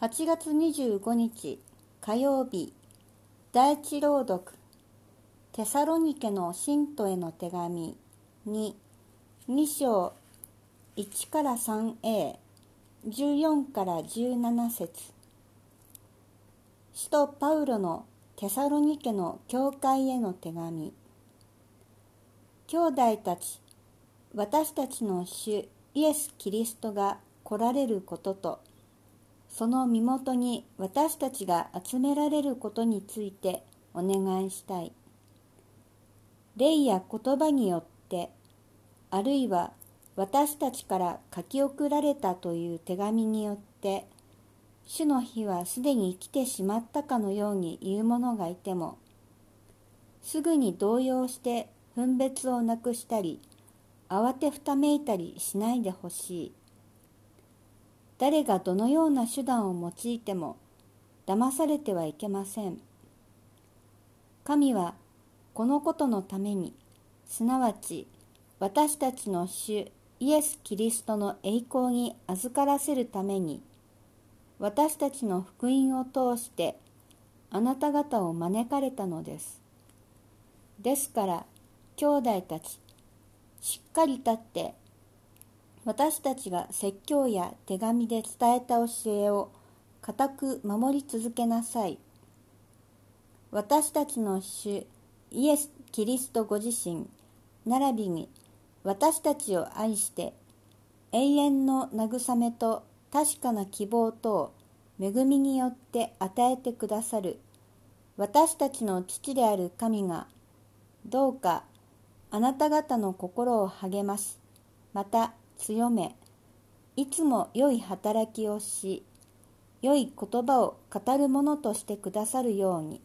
8月25日火曜日。第一朗読。テサロニケの信徒への手紙2 2章1から 3a14 から17節。使徒パウロのテサロニケの教会への手紙。兄弟たち私たちの主イエス・キリストが来られることと。その身元に私たちが集められることについてお願いしたい。霊や言葉によって、あるいは私たちから書き送られたという手紙によって、主の日はすでに来てしまったかのように言う者がいても、すぐに動揺して分別をなくしたり、慌てふためいたりしないでほしい。誰がどのような手段を用いても騙されてはいけません。神はこのことのために、すなわち私たちの主イエス・キリストの栄光に預からせるために、私たちの福音を通してあなた方を招かれたのです。ですから、兄弟たち、しっかり立って私たちが説教や手紙で伝えた教えを固く守り続けなさい。私たちの主イエス・キリストご自身並びに私たちを愛して永遠の慰めと確かな希望と恵みによって与えてくださる私たちの父である神がどうかあなた方の心を励ますまた強めいつも良い働きをし良い言葉を語る者としてくださるように。